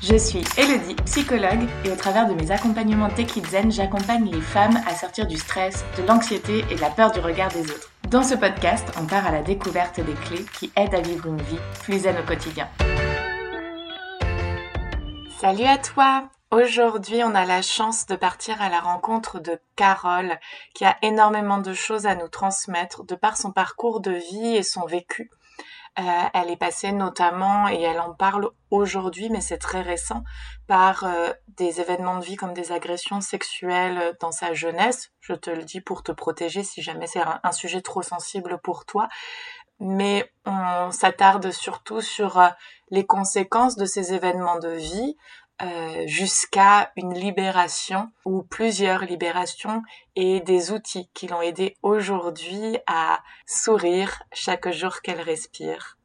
Je suis Elodie, psychologue, et au travers de mes accompagnements Tech Zen, j'accompagne les femmes à sortir du stress, de l'anxiété et de la peur du regard des autres. Dans ce podcast, on part à la découverte des clés qui aident à vivre une vie plus zen au quotidien. Salut à toi Aujourd'hui, on a la chance de partir à la rencontre de Carole, qui a énormément de choses à nous transmettre de par son parcours de vie et son vécu. Euh, elle est passée notamment, et elle en parle aujourd'hui, mais c'est très récent, par euh, des événements de vie comme des agressions sexuelles dans sa jeunesse. Je te le dis pour te protéger si jamais c'est un, sujet trop sensible pour toi. Mais on s'attarde surtout sur euh, les conséquences de ces événements de vie, euh, jusqu'à une libération ou plusieurs libérations et des outils qui l'ont aidé aujourd'hui à sourire chaque jour qu'elle respire.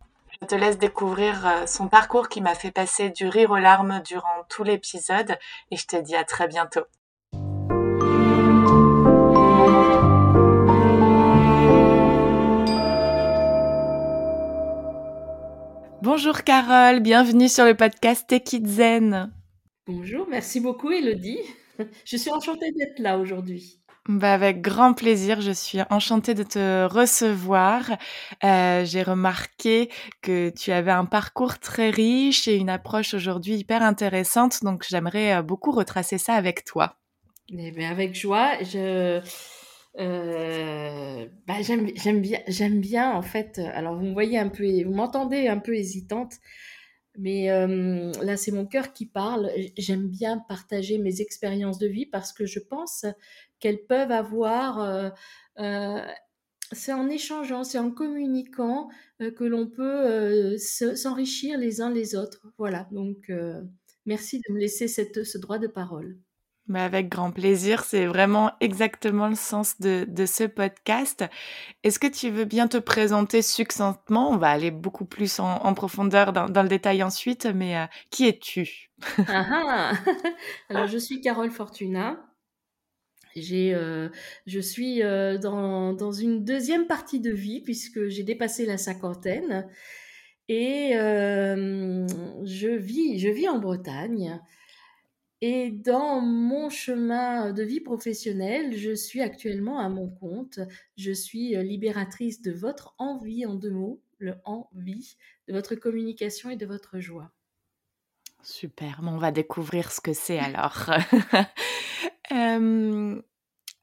Je te laisse découvrir euh, son parcours qui m'a fait passer du rire aux larmes durant tout l'épisode et je te dis à très bientôt. Bonjour Carole, bienvenue sur le podcast Zen. Bonjour, merci beaucoup Elodie. Je suis enchantée d'être là aujourd'hui. Bah avec grand plaisir, je suis enchantée de te recevoir. Euh, j'ai remarqué que tu avais un parcours très riche et une approche aujourd'hui hyper intéressante, donc j'aimerais euh, beaucoup retracer ça avec toi. Eh bien, avec joie. Je, euh, bah, j'aime, bien, j'aime bien en fait. Alors vous me voyez un peu, vous m'entendez un peu hésitante. Mais là, c'est mon cœur qui parle. J'aime bien partager mes expériences de vie parce que je pense qu'elles peuvent avoir... Euh, euh, c'est en échangeant, c'est en communiquant que l'on peut s'enrichir les uns les autres. Voilà, donc merci de me laisser cette, ce droit de parole. Mais avec grand plaisir, c'est vraiment exactement le sens de, de ce podcast. Est-ce que tu veux bien te présenter succinctement? On va aller beaucoup plus en, en profondeur dans, dans, le détail ensuite, mais euh, qui es-tu? Ah ah Alors, je suis Carole Fortuna. J'ai, euh, je suis euh, dans, dans, une deuxième partie de vie puisque j'ai dépassé la cinquantaine et euh, je vis, je vis en Bretagne. Et dans mon chemin de vie professionnelle, je suis actuellement à mon compte. Je suis libératrice de votre envie en deux mots, le envie, de votre communication et de votre joie. Super, bon, on va découvrir ce que c'est alors.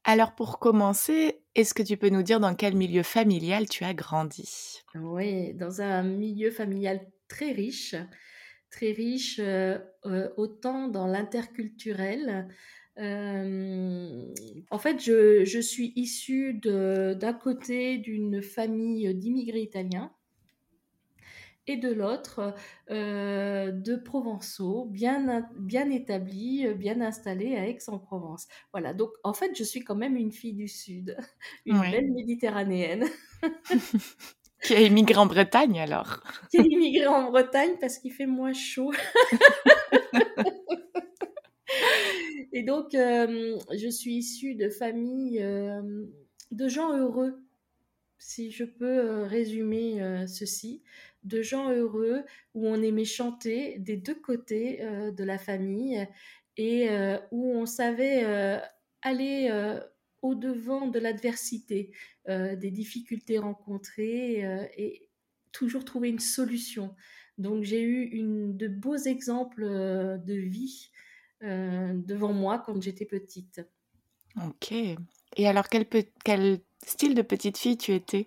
alors pour commencer, est-ce que tu peux nous dire dans quel milieu familial tu as grandi? Oui, dans un milieu familial très riche très riche, autant dans l'interculturel. En fait, je, je suis issue d'un côté d'une famille d'immigrés italiens et de l'autre de Provençaux, bien, bien établis, bien installés à Aix-en-Provence. Voilà, donc en fait, je suis quand même une fille du Sud, une belle méditerranéenne. Qui a immigré en Bretagne alors Qui a immigré en Bretagne parce qu'il fait moins chaud. Et donc, euh, je suis issue de familles euh, de gens heureux, si je peux euh, résumer ceci, de gens heureux où on aimait chanter des deux côtés de la famille et où on savait aller au-devant de l'adversité, euh, des difficultés rencontrées euh, et toujours trouver une solution. Donc j'ai eu une, de beaux exemples euh, de vie devant moi quand j'étais petite. Ok. Et alors quel style de petite fille tu étais?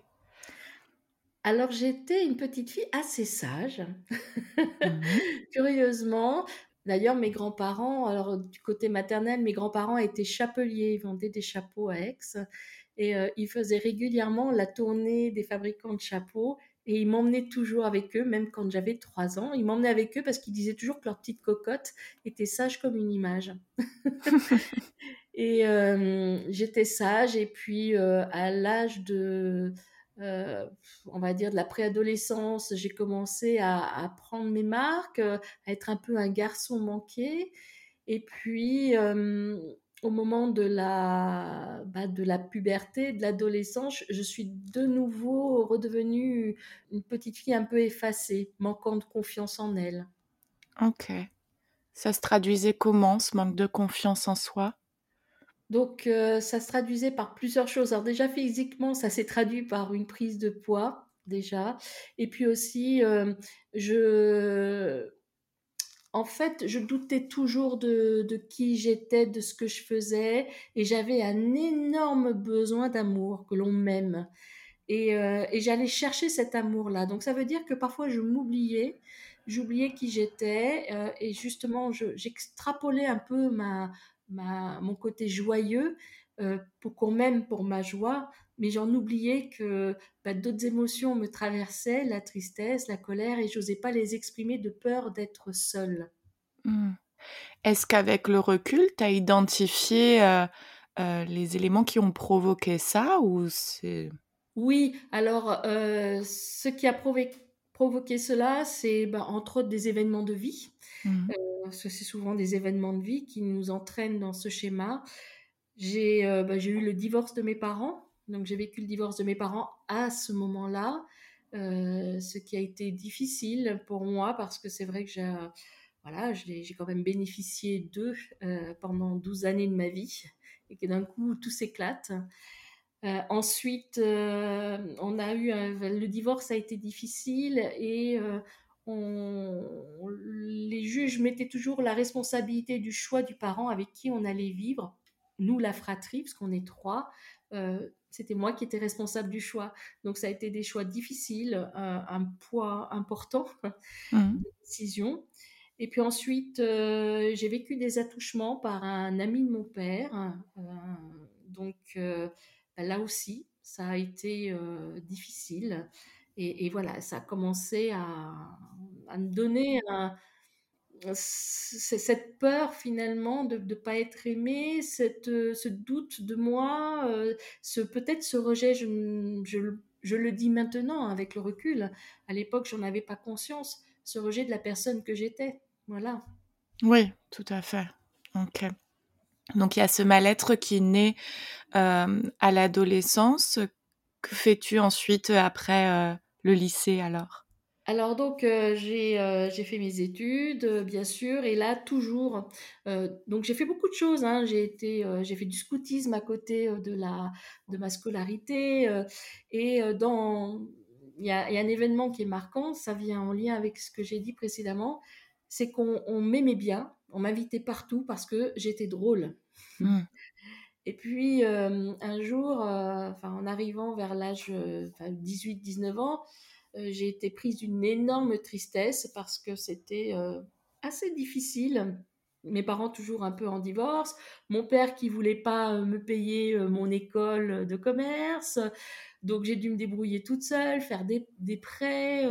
Alors j'étais une petite fille assez sage, mmh curieusement, D'ailleurs, mes grands-parents, alors du côté maternel, mes grands-parents étaient chapeliers, ils vendaient des chapeaux à Aix et euh, ils faisaient régulièrement la tournée des fabricants de chapeaux et ils m'emmenaient toujours avec eux, même quand j'avais trois ans. Ils m'emmenaient avec eux parce qu'ils disaient toujours que leur petite cocotte était sage comme une image. et euh, j'étais sage et puis euh, à l'âge de euh, on va dire de la préadolescence, j'ai commencé à, prendre mes marques, euh, à être un peu un garçon manqué. Et puis, euh, au moment de la, bah, de la puberté, de l'adolescence, je suis de nouveau redevenue une petite fille un peu effacée, manquant de confiance en elle. Ok. Ça se traduisait comment, ce manque de confiance en soi? Donc, euh, ça se traduisait par plusieurs choses. Alors déjà, physiquement, ça s'est traduit par une prise de poids, déjà. Et puis aussi, euh, je... En fait, je doutais toujours de, de qui j'étais, de ce que je faisais, et j'avais un énorme besoin d'amour, que l'on m'aime. Et, euh, et j'allais chercher cet amour-là. Donc ça veut dire que parfois je m'oubliais, j'oubliais qui j'étais, et justement je- j'extrapolais un peu ma, ma, mon côté joyeux euh, pour qu'on m'aime pour ma joie, mais j'en oubliais que bah, d'autres émotions me traversaient, la tristesse, la colère, et j'osais pas les exprimer de peur d'être seule. Hmm. Est-ce qu'avec le recul, tu as identifié euh, euh, les éléments qui ont provoqué ça ou c'est... Oui, alors euh, ce qui a provoqué, provoqué cela, c'est bah, entre autres des événements de vie. Hmm. Euh, parce que c'est souvent des événements de vie qui nous entraînent dans ce schéma. J'ai euh, bah, j'ai eu le divorce de mes parents, donc j'ai vécu le divorce de mes parents à ce moment-là, euh, ce qui a été difficile pour moi parce que c'est vrai que j'ai voilà, quand même bénéficié d'eux pendant 12 années de ma vie et que d'un coup tout s'éclate. Euh, ensuite, euh, on a eu un- le divorce a été difficile et euh, on- les juges mettaient toujours la responsabilité du choix du parent avec qui on allait vivre. Nous, la fratrie, parce qu'on est trois, c'était moi qui étais responsable du choix. Donc ça a été des choix difficiles, un poids important Hmm. de décision. Et puis ensuite, j'ai vécu des attouchements par un ami de mon père. Euh, donc là aussi, ça a été euh, difficile. Et, voilà, ça a commencé à, me donner cette peur finalement de ne pas être aimé, cette, euh, ce doute de moi, euh, ce, peut-être ce rejet, je, je, je le dis maintenant avec le recul. À l'époque, j'en avais pas conscience, ce rejet de la personne que j'étais. Voilà. Oui, tout à fait. Ok. Donc il y a ce mal-être qui naît euh, à l'adolescence. Que fais-tu ensuite après euh, le lycée alors? Alors donc euh, j'ai euh, fait mes études euh, bien sûr et là toujours euh, donc j'ai fait beaucoup de choses hein. J'ai été euh, j'ai fait du scoutisme à côté euh, de la de ma scolarité euh, et euh, dans il y a, un événement qui est marquant ça vient en lien avec ce que j'ai dit précédemment c'est qu'on on m'aimait bien on m'invitait partout parce que j'étais drôle Hmm. et puis euh, un jour euh, enfin en arrivant vers l'âge euh, enfin, 18-19 ans euh, j'ai été prise d'une énorme tristesse parce que c'était assez difficile. Mes parents toujours un peu en divorce, mon père qui voulait pas me payer mon école de commerce, donc j'ai dû me débrouiller toute seule, faire des, des prêts.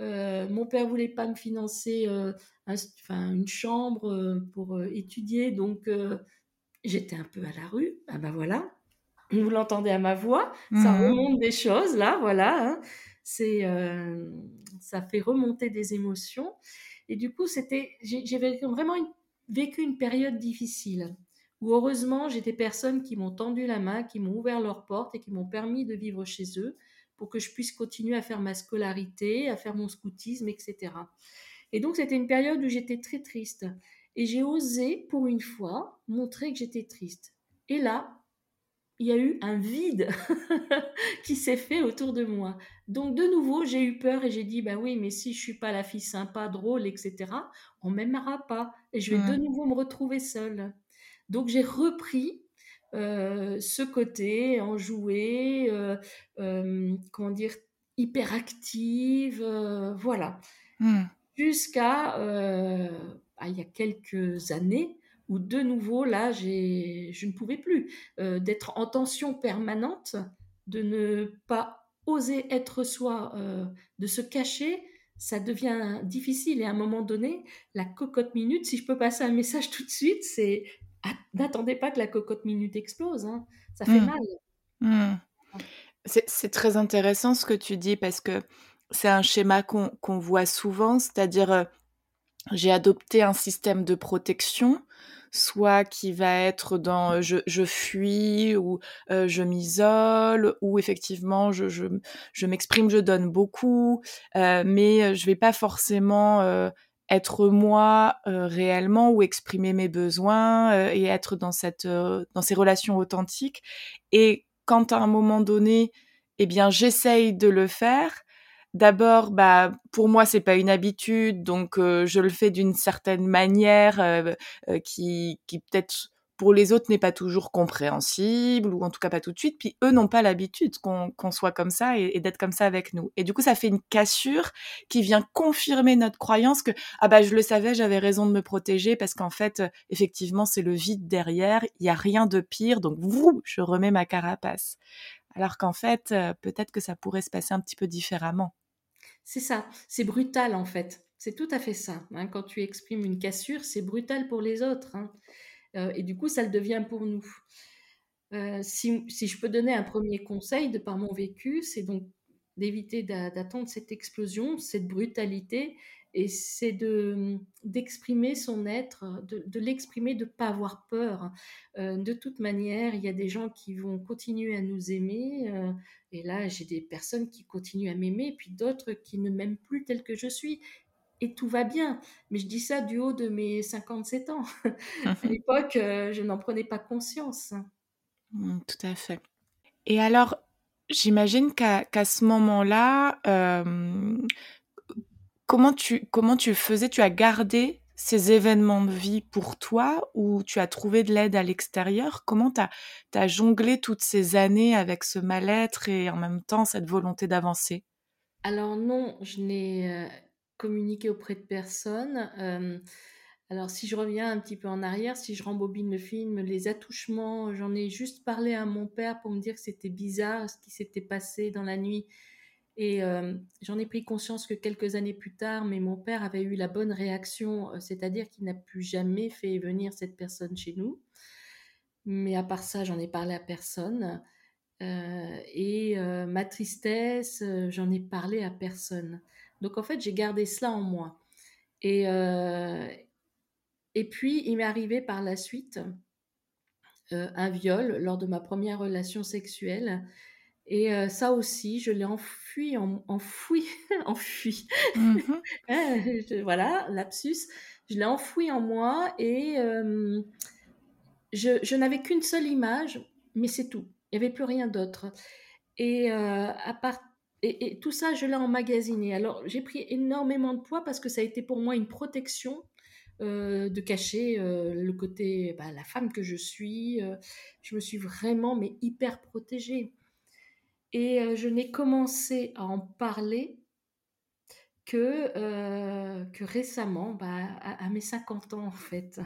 Euh, mon père voulait pas me financer euh, un- enfin, une chambre euh, pour étudier, donc j'étais un peu à la rue. Ah ben voilà, vous l'entendez à ma voix, ça Mhm. remonte des choses là, voilà. hein. C'est, ça fait remonter des émotions. Et du coup, c'était, j'ai vraiment une- vécu une période difficile où heureusement j'ai des personnes qui m'ont tendu la main, qui m'ont ouvert leurs portes et qui m'ont permis de vivre chez eux pour que je puisse continuer à faire ma scolarité, à faire mon scoutisme, etc. Et donc c'était une période où j'étais très triste et j'ai osé pour une fois montrer que j'étais triste. Et là, il y a eu un vide qui s'est fait autour de moi. Donc de nouveau, j'ai eu peur et j'ai dit, bah oui, mais si je suis pas la fille sympa, drôle, etc., on m'aimera pas et je vais de nouveau me retrouver seule. Donc j'ai repris ce côté enjoué, euh, euh, comment dire, hyperactive, euh, voilà Hmm. jusqu'à euh, ah, il y a quelques années où de nouveau là je ne pouvais plus euh, d'être en tension permanente de ne pas oser être soi euh, de se cacher ça devient difficile et à un moment donné la cocotte minute si je peux passer un message tout de suite c'est n'attendez pas que la cocotte minute explose hein. ça fait Hmm. mal Hmm. C'est c'est très intéressant ce que tu dis parce que c'est un schéma qu'on voit souvent, c'est-à-dire euh, j'ai adopté un système de protection, soit qui va être dans euh, je, je fuis ou euh, je m'isole ou effectivement je, je, je m'exprime, je donne beaucoup, mais je vais pas forcément être moi réellement ou exprimer mes besoins et être dans cette dans ces relations authentiques. Et quand à un moment donné eh bien j'essaye de le faire D'abord, bah pour moi c'est pas une habitude, donc je le fais d'une certaine manière qui, qui peut-être pour les autres n'est pas toujours compréhensible ou en tout cas pas tout de suite. Puis eux n'ont pas l'habitude qu'on soit comme ça et, d'être comme ça avec nous. Et du coup ça fait une cassure qui vient confirmer notre croyance que ah bah je le savais, j'avais raison de me protéger parce qu'en fait effectivement c'est le vide derrière, il y a rien de pire, donc vous je remets ma carapace. Alors qu'en fait peut-être que ça pourrait se passer un petit peu différemment. C'est ça, c'est brutal en fait. C'est tout à fait ça. Hein. Quand tu exprimes une cassure, c'est brutal pour les autres. Hein. Euh, et du coup, ça le devient pour nous. Euh, si, je peux donner un premier conseil de par mon vécu, c'est donc d'éviter d'attendre cette explosion, cette brutalité, et c'est de d'exprimer son être, de, l'exprimer, de ne pas avoir peur. Euh, de toute manière, il y a des gens qui vont continuer à nous aimer, et là, j'ai des personnes qui continuent à m'aimer, puis d'autres qui ne m'aiment plus tel que je suis. Et tout va bien. Mais je dis ça du haut de mes 57 ans. à l'époque, euh, je n'en prenais pas conscience. Mmh, tout à fait. Et alors, j'imagine qu'à ce moment-là, euh, comment, tu, comment tu faisais? Tu as gardé ces événements de vie pour toi ou tu as trouvé de l'aide à l'extérieur? Comment tu as, jonglé toutes ces années avec ce mal-être et en même temps cette volonté d'avancer? Alors non, je n'ai euh, communiqué auprès de personne. Euh, alors si je reviens un petit peu en arrière, si je rembobine le film, les attouchements, j'en ai juste parlé à mon père pour me dire que c'était bizarre ce qui s'était passé dans la nuit et euh, j'en ai pris conscience que quelques années plus tard, mais mon père avait eu la bonne réaction, euh, c'est-à-dire qu'il n'a plus jamais fait venir cette personne chez nous. Mais à part ça, j'en ai parlé à personne. Et ma tristesse, j'en ai parlé à personne. Donc en fait, j'ai gardé cela en moi. Et, et puis, il m'est arrivé par la suite un viol lors de ma première relation sexuelle et euh, ça aussi, je l'ai enfui, en, enfoui, enfui. Mmh hein, voilà, lapsus. Je l'ai enfoui en moi et euh, je, je n'avais qu'une seule image, mais c'est tout. Il n'y avait plus rien d'autre. Et, euh, à part, et, tout ça, je l'ai emmagasiné. Alors, j'ai pris énormément de poids parce que ça a été pour moi une protection de cacher le côté, bah, la femme que je suis. je me suis vraiment, mais hyper protégée. Et euh, je n'ai commencé à en parler que, euh, que récemment, bah, à, mes 50 ans en fait.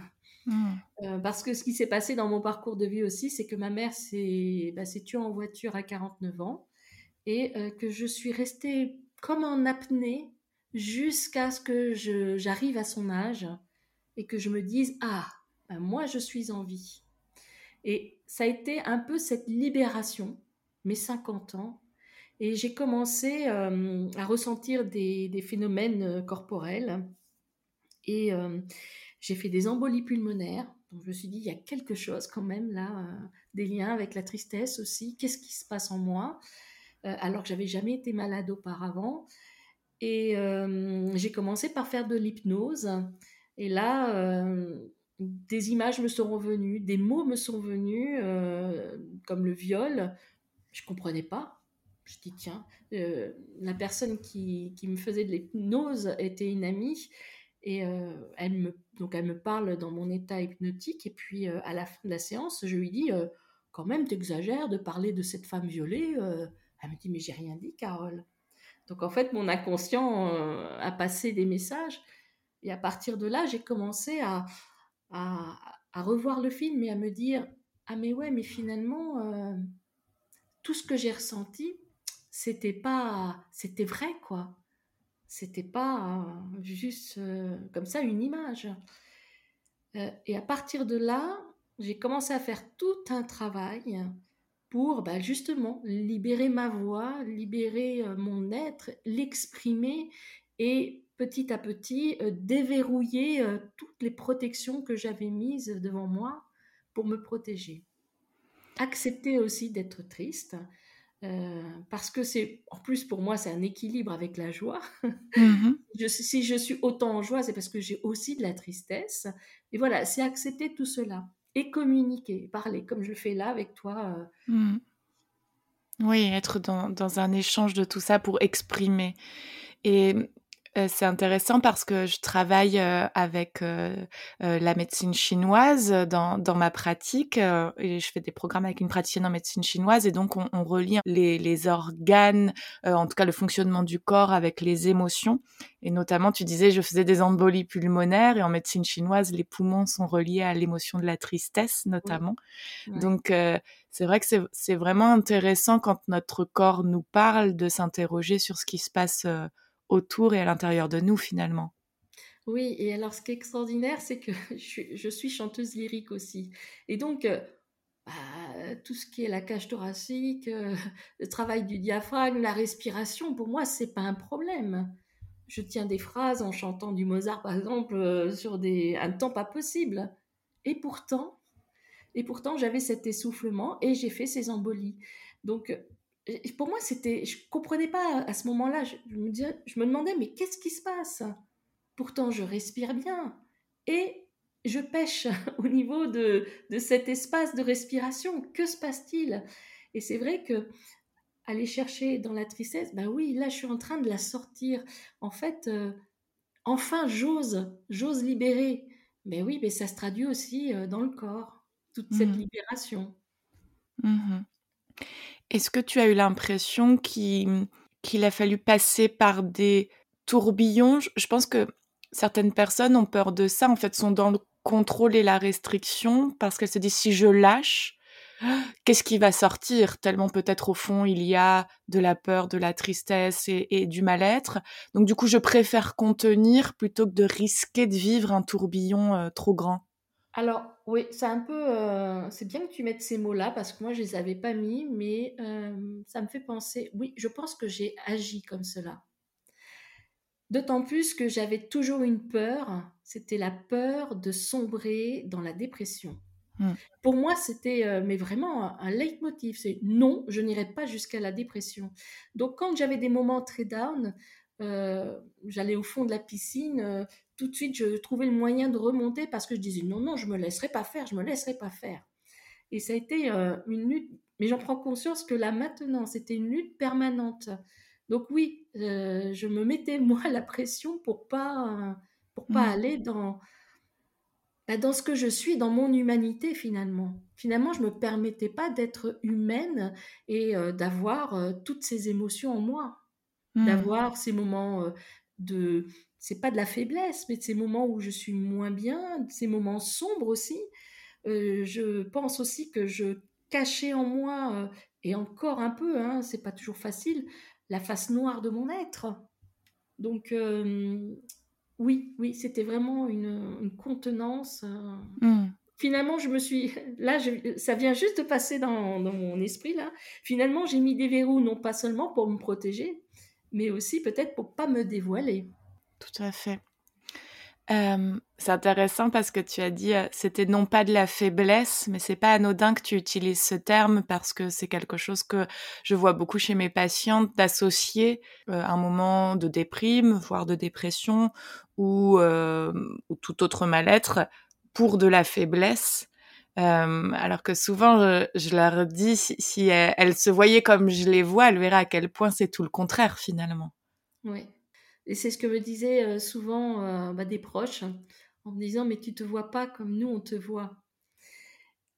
Mmh. Euh, parce que ce qui s'est passé dans mon parcours de vie aussi, c'est que ma mère s'est bah, tuée en voiture à 49 ans et que je suis restée comme en apnée jusqu'à ce que j'arrive à son âge et que je me dise Ah, bah, moi je suis en vie. Et ça a été un peu cette libération mes 50 ans, et j'ai commencé euh, à ressentir des, phénomènes euh, corporels. Et euh, j'ai fait des embolies pulmonaires. Donc je me suis dit, il y a quelque chose quand même là, des liens avec la tristesse aussi. Qu'est-ce qui se passe en moi? Alors que j'avais jamais été malade auparavant. Et j'ai commencé par faire de l'hypnose. Et là, des images me sont revenues, des mots me sont venus, comme le viol, je comprenais pas. Je dis, tiens, euh, la personne qui, qui, me faisait de l'hypnose était une amie et euh, elle, me, donc elle me parle dans mon état hypnotique. Et puis euh, à la fin de la séance, je lui dis, quand même, tu exagères de parler de cette femme violée. Elle me dit, mais j'ai rien dit, Carole. Donc en fait, mon inconscient a passé des messages. Et à partir de là, j'ai commencé à, à, revoir le film et à me dire, ah mais ouais, mais finalement tout ce que j'ai ressenti, c'était pas, c'était vrai quoi. C'était pas euh, juste euh, comme ça une image. Euh, et à partir de là, j'ai commencé à faire tout un travail pour bah, justement libérer ma voix, libérer mon être, l'exprimer et petit à petit déverrouiller toutes les protections que j'avais mises devant moi pour me protéger accepter aussi d'être triste, parce que c'est, en plus pour moi, c'est un équilibre avec la joie. Mmh je, si je suis autant en joie, c'est parce que j'ai aussi de la tristesse. Et voilà, c'est accepter tout cela et communiquer, parler, comme je le fais là avec toi. Mmh. Oui, être dans, dans, un échange de tout ça pour exprimer. Et euh, c'est intéressant parce que je travaille euh, avec euh, la médecine chinoise dans, dans ma pratique et je fais des programmes avec une praticienne en médecine chinoise et donc on, on relie les, les organes, en tout cas le fonctionnement du corps avec les émotions. Et notamment, tu disais, je faisais des embolies pulmonaires et en médecine chinoise, les poumons sont reliés à l'émotion de la tristesse notamment. Donc c'est vrai que c'est vraiment intéressant quand notre corps nous parle de s'interroger sur ce qui se passe autour et à l'intérieur de nous finalement. Oui, et alors ce qui est extraordinaire, c'est que je suis, chanteuse lyrique aussi. Et donc, euh, bah, tout ce qui est la cage thoracique, euh, le travail du diaphragme, la respiration, pour moi, c'est pas un problème. Je tiens des phrases en chantant du Mozart, par exemple, euh, sur des, un temps pas possible. Et pourtant, et pourtant, j'avais cet essoufflement et j'ai fait ces embolies. Donc, pour moi, c'était, je comprenais pas à ce moment-là. Je, me je me demandais, mais qu'est-ce qui se passe? Pourtant, je respire bien et je pêche au niveau de, de cet espace de respiration. Que se passe-t-il? Et c'est vrai que aller chercher dans la tristesse, bah oui, là, je suis en train de la sortir. En fait, euh, enfin, j'ose, j'ose libérer. Mais oui, mais ça se traduit aussi euh, dans le corps, toute cette mmh libération. Mmh est-ce que tu as eu l'impression qu'il a fallu passer par des tourbillons? Je pense que certaines personnes ont peur de ça, en fait, sont dans le contrôle et la restriction parce qu'elles se disent si je lâche, qu'est-ce qui va sortir? Tellement peut-être au fond il y a de la peur, de la tristesse et, du mal-être. Donc du coup, je préfère contenir plutôt que de risquer de vivre un tourbillon euh, trop grand. Alors, oui, c'est un peu. Euh, c'est bien que tu mettes ces mots-là parce que moi, je les avais pas mis, mais euh, ça me fait penser. Oui, je pense que j'ai agi comme cela. D'autant plus que j'avais toujours une peur, c'était la peur de sombrer dans la dépression. Mmh. Pour moi, c'était euh, mais vraiment un, leitmotiv. C'est non, je n'irai pas jusqu'à la dépression. Donc, quand j'avais des moments très down, j'allais au fond de la piscine, tout de suite, je trouvais le moyen de remonter parce que je disais non, non, je me laisserai pas faire, je me laisserai pas faire. Et ça a été euh, une lutte, mais j'en prends conscience que là maintenant, c'était une lutte permanente. Donc oui, euh, je me mettais moi la pression pour pas pour pas mmh. aller dans bah, dans ce que je suis, dans mon humanité finalement. Finalement, je me permettais pas d'être humaine et euh, d'avoir toutes ces émotions en moi, mmh. d'avoir ces moments de c'est pas de la faiblesse, mais de ces moments où je suis moins bien, de ces moments sombres aussi. Euh, je pense aussi que je cachais en moi, euh, et encore un peu, hein, c'est pas toujours facile, la face noire de mon être. Donc, euh, oui, oui, c'était vraiment une, contenance. Mmh. Finalement, je me suis. Là, ça vient juste de passer dans, dans mon esprit, là. Finalement, j'ai mis des verrous, non pas seulement pour me protéger, mais aussi peut-être pour pas me dévoiler. Tout à fait. c'est intéressant parce que tu as dit c'était non pas de la faiblesse, mais c'est pas anodin que tu utilises ce terme parce que c'est quelque chose que je vois beaucoup chez mes patientes d'associer un moment de déprime, voire de dépression ou, ou tout autre mal-être pour de la faiblesse. Alors que souvent, je, leur dis, si, si elles, se voyaient comme je les vois, elles verraient à quel point c'est tout le contraire finalement. Oui. Et c'est ce que me disaient euh, souvent euh, bah, des proches, en me disant, mais tu te vois pas comme nous, on te voit.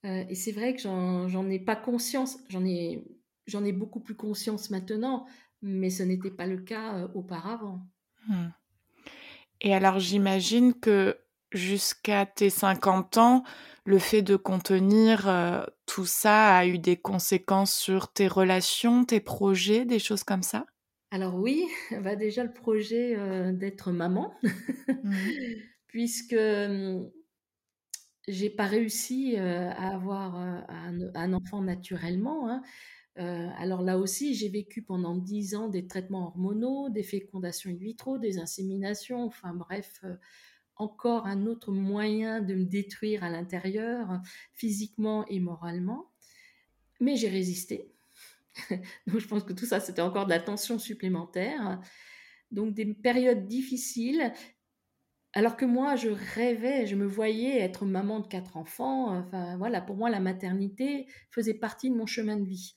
Euh, et c'est vrai que j'en ai pas conscience, j'en ai, beaucoup plus conscience maintenant, mais ce n'était pas le cas auparavant. Mmh. Et alors j'imagine que jusqu'à tes 50 ans, le fait de contenir tout ça a eu des conséquences sur tes relations, tes projets, des choses comme ça? Alors oui, va déjà le projet, euh, d'être maman, mmh. Puisque, mmh, j'ai pas réussi, euh, à avoir, euh, un enfant naturellement, hein. alors là aussi, j'ai vécu pendant 10 ans des traitements hormonaux, des fécondations in vitro, des inséminations, enfin bref, encore un autre moyen de me détruire à l'intérieur, physiquement et moralement. Mais j'ai résisté. Donc je pense que tout ça, c'était encore de la tension supplémentaire. Donc des périodes difficiles. Alors que moi, je rêvais, je me voyais être maman de quatre enfants. Enfin voilà, pour moi, la maternité faisait partie de mon chemin de vie.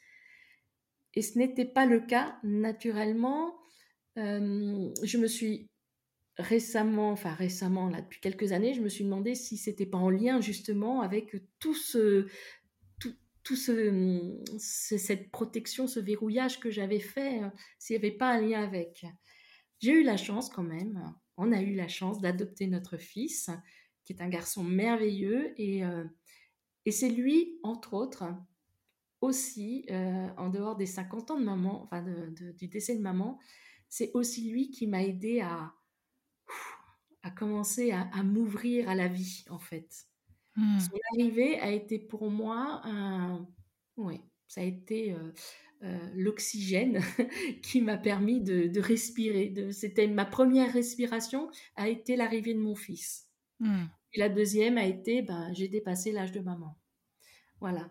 Et ce n'était pas le cas naturellement. Euh, je me suis récemment, enfin récemment, là, depuis quelques années, je me suis demandé si c'était pas en lien justement avec tout ce, tout, ce, cette protection, ce verrouillage que j'avais fait, euh, s'il n'y avait pas un lien avec. J'ai eu la chance quand même, on a eu la chance d'adopter notre fils, qui est un garçon merveilleux, et, euh, et c'est lui, entre autres, aussi, euh, en dehors des 50 ans de maman, enfin du décès de maman, c'est aussi lui qui m'a aidé à, à commencer à, m'ouvrir à la vie, en fait. Mmh. Son arrivée a été pour moi un... Oui, ça a été euh, euh, l'oxygène qui m'a permis de, respirer. De, C'était ma première respiration, a été l'arrivée de mon fils. Mmh. Et la deuxième a été, ben, j'ai dépassé l'âge de maman. Voilà.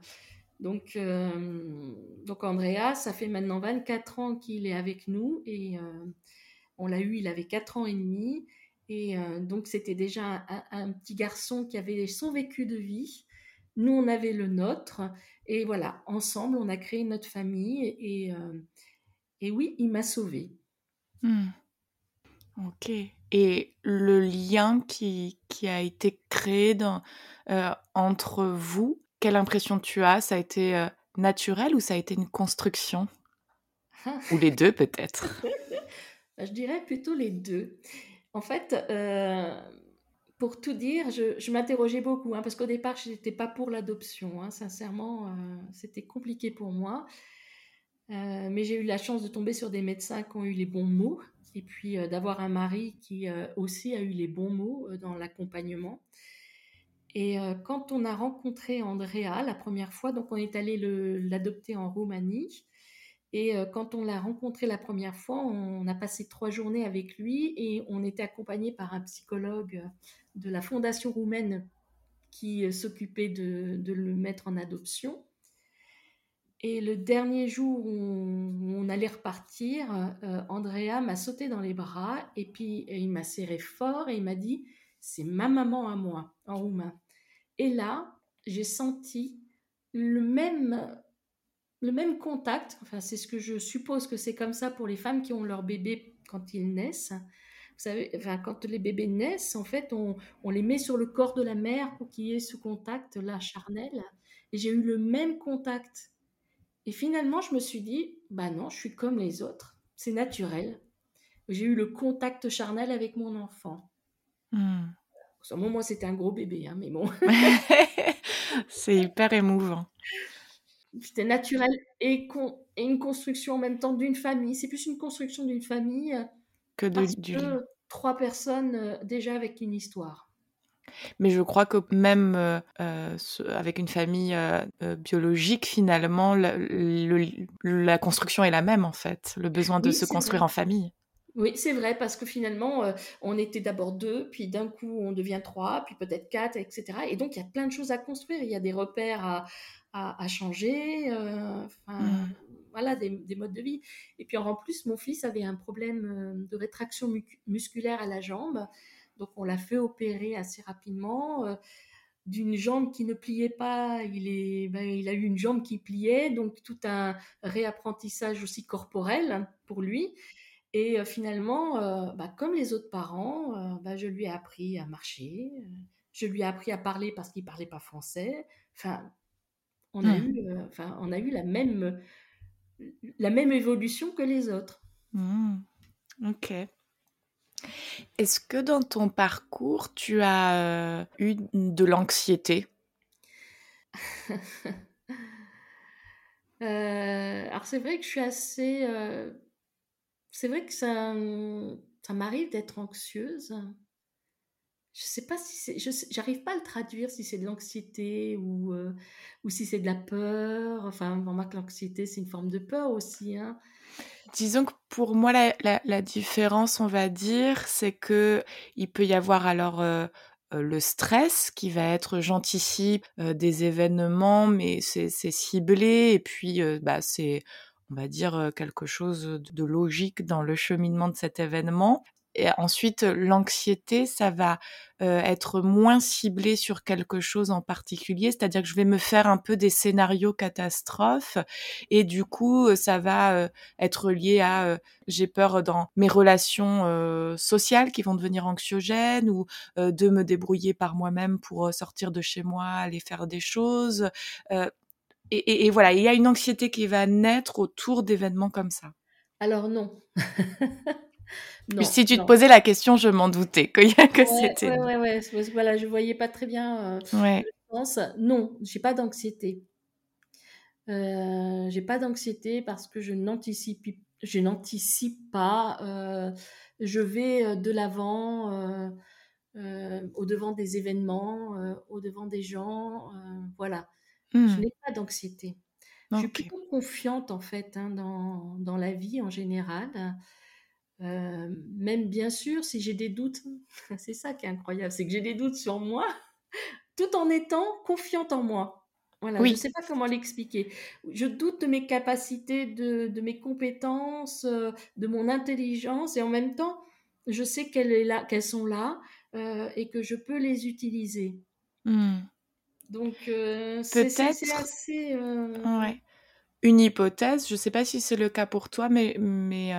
Donc, euh, donc Andrea, ça fait maintenant 24 ans qu'il est avec nous et on l'a eu, il avait 4 ans et demi. Et euh, donc, c'était déjà un, petit garçon qui avait son vécu de vie. Nous, on avait le nôtre. Et voilà, ensemble, on a créé notre famille. Et, et oui, il m'a sauvée. Hmm. Ok. Et le lien qui, qui a été créé dans, entre vous, quelle impression tu as? Ça a été euh, naturel ou ça a été une construction? Ou les deux peut-être? Bah, Je dirais plutôt les deux. En fait, euh, pour tout dire, je, m'interrogeais beaucoup, hein, parce qu'au départ, je n'étais pas pour l'adoption. Hein, sincèrement, euh, c'était compliqué pour moi. mais j'ai eu la chance de tomber sur des médecins qui ont eu les bons mots, et puis d'avoir un mari qui aussi a eu les bons mots dans l'accompagnement. Et euh, quand on a rencontré Andrea la première fois, donc on est allé l'adopter en Roumanie. Et euh, quand on l'a rencontré la première fois, on, a passé trois journées avec lui et on était accompagné par un psychologue de la fondation roumaine qui euh, s'occupait de, le mettre en adoption. Et le dernier jour où on, allait repartir, Andrea m'a sauté dans les bras et puis il m'a serré fort et il m'a dit c'est ma maman à moi, en roumain. Et là, j'ai senti le même, le même contact, enfin c'est ce que je suppose que c'est comme ça pour les femmes qui ont leur bébé quand ils naissent. Vous savez, enfin, quand les bébés naissent, en fait, on, on les met sur le corps de la mère pour qu'il y ait ce contact là charnel. Et j'ai eu le même contact. Et finalement, je me suis dit, bah non, je suis comme les autres, c'est naturel. J'ai eu le contact charnel avec mon enfant. Hmm. Moi, c'était un gros bébé, hein, mais bon. c'est hyper émouvant. C'était naturel et, une construction en même temps d'une famille. C'est plus une construction d'une famille euh, que de trois personnes euh, déjà avec une histoire. Mais je crois que même euh, avec une famille biologique, finalement, la, construction est la même en fait. Le besoin de se construire en famille. Oui, c'est vrai, parce que finalement, euh, on était d'abord deux, puis d'un coup, on devient trois, puis peut-être quatre, etc. Et donc, il y a plein de choses à construire, il y a des repères à, à, changer, euh, mmh. voilà, des, modes de vie. Et puis, en plus, mon fils avait un problème euh, de rétraction musculaire à la jambe, donc on l'a fait opérer assez rapidement. d'une jambe qui ne pliait pas, il, est, ben, il a eu une jambe qui pliait, donc tout un réapprentissage aussi corporel pour lui. Et finalement, bah, comme les autres parents, bah, je lui ai appris à marcher, je lui ai appris à parler parce qu'il ne parlait pas français. Enfin, on a, mmh. eu, enfin, on a eu la même, la même évolution que les autres. Mmh. Ok. Est-ce que dans ton parcours, tu as eu de l'anxiété? Alors c'est vrai que je suis assez c'est vrai que ça, ça m'arrive d'être anxieuse. Je sais pas si c'est, j'arrive pas à le traduire si c'est de l'anxiété ou, euh, si c'est de la peur. Enfin, on remarque que l'anxiété, c'est une forme de peur aussi. Hein. Disons que pour moi, la, la, différence, on va dire, c'est que il peut y avoir alors euh, euh, le stress qui va être j'anticipe des événements, mais c'est ciblé et puis bah c'est on va dire, quelque chose de logique dans le cheminement de cet événement. Et ensuite, l'anxiété, ça va être moins ciblé sur quelque chose en particulier, c'est-à-dire que je vais me faire un peu des scénarios catastrophes et du coup, ça va être lié à j'ai peur dans mes relations sociales qui vont devenir anxiogènes ou de me débrouiller par moi-même pour sortir de chez moi, aller faire des choses. Et, et, voilà, il y a une anxiété qui va naître autour d'événements comme ça. Alors non. si tu te posais la question, je m'en doutais que, que c'était. Ouais, ouais, ouais, voilà, je voyais pas très bien. Euh, ouais. Je non, j'ai pas d'anxiété. Euh, j'ai pas d'anxiété parce que je n'anticipe, je n'anticipe pas. Euh, je vais euh, de l'avant, au devant des événements, au devant des gens. voilà, je hmm. n'ai pas d'anxiété. Je suis plutôt confiante en fait hein, dans, dans, la vie en général. Euh, même bien sûr, si j'ai des doutes, c'est ça qui est incroyable, c'est que j'ai des doutes sur moi, tout en étant confiante en moi. Voilà, je ne sais pas comment l'expliquer. Je doute de mes capacités, de, de mes compétences, euh, de mon intelligence, et en même temps, je sais qu'elles qu'elles sont là euh, et que je peux les utiliser. Mmh. Donc, c'est assez. Ouais. Une hypothèse, je ne sais pas si c'est le cas pour toi, mais, mais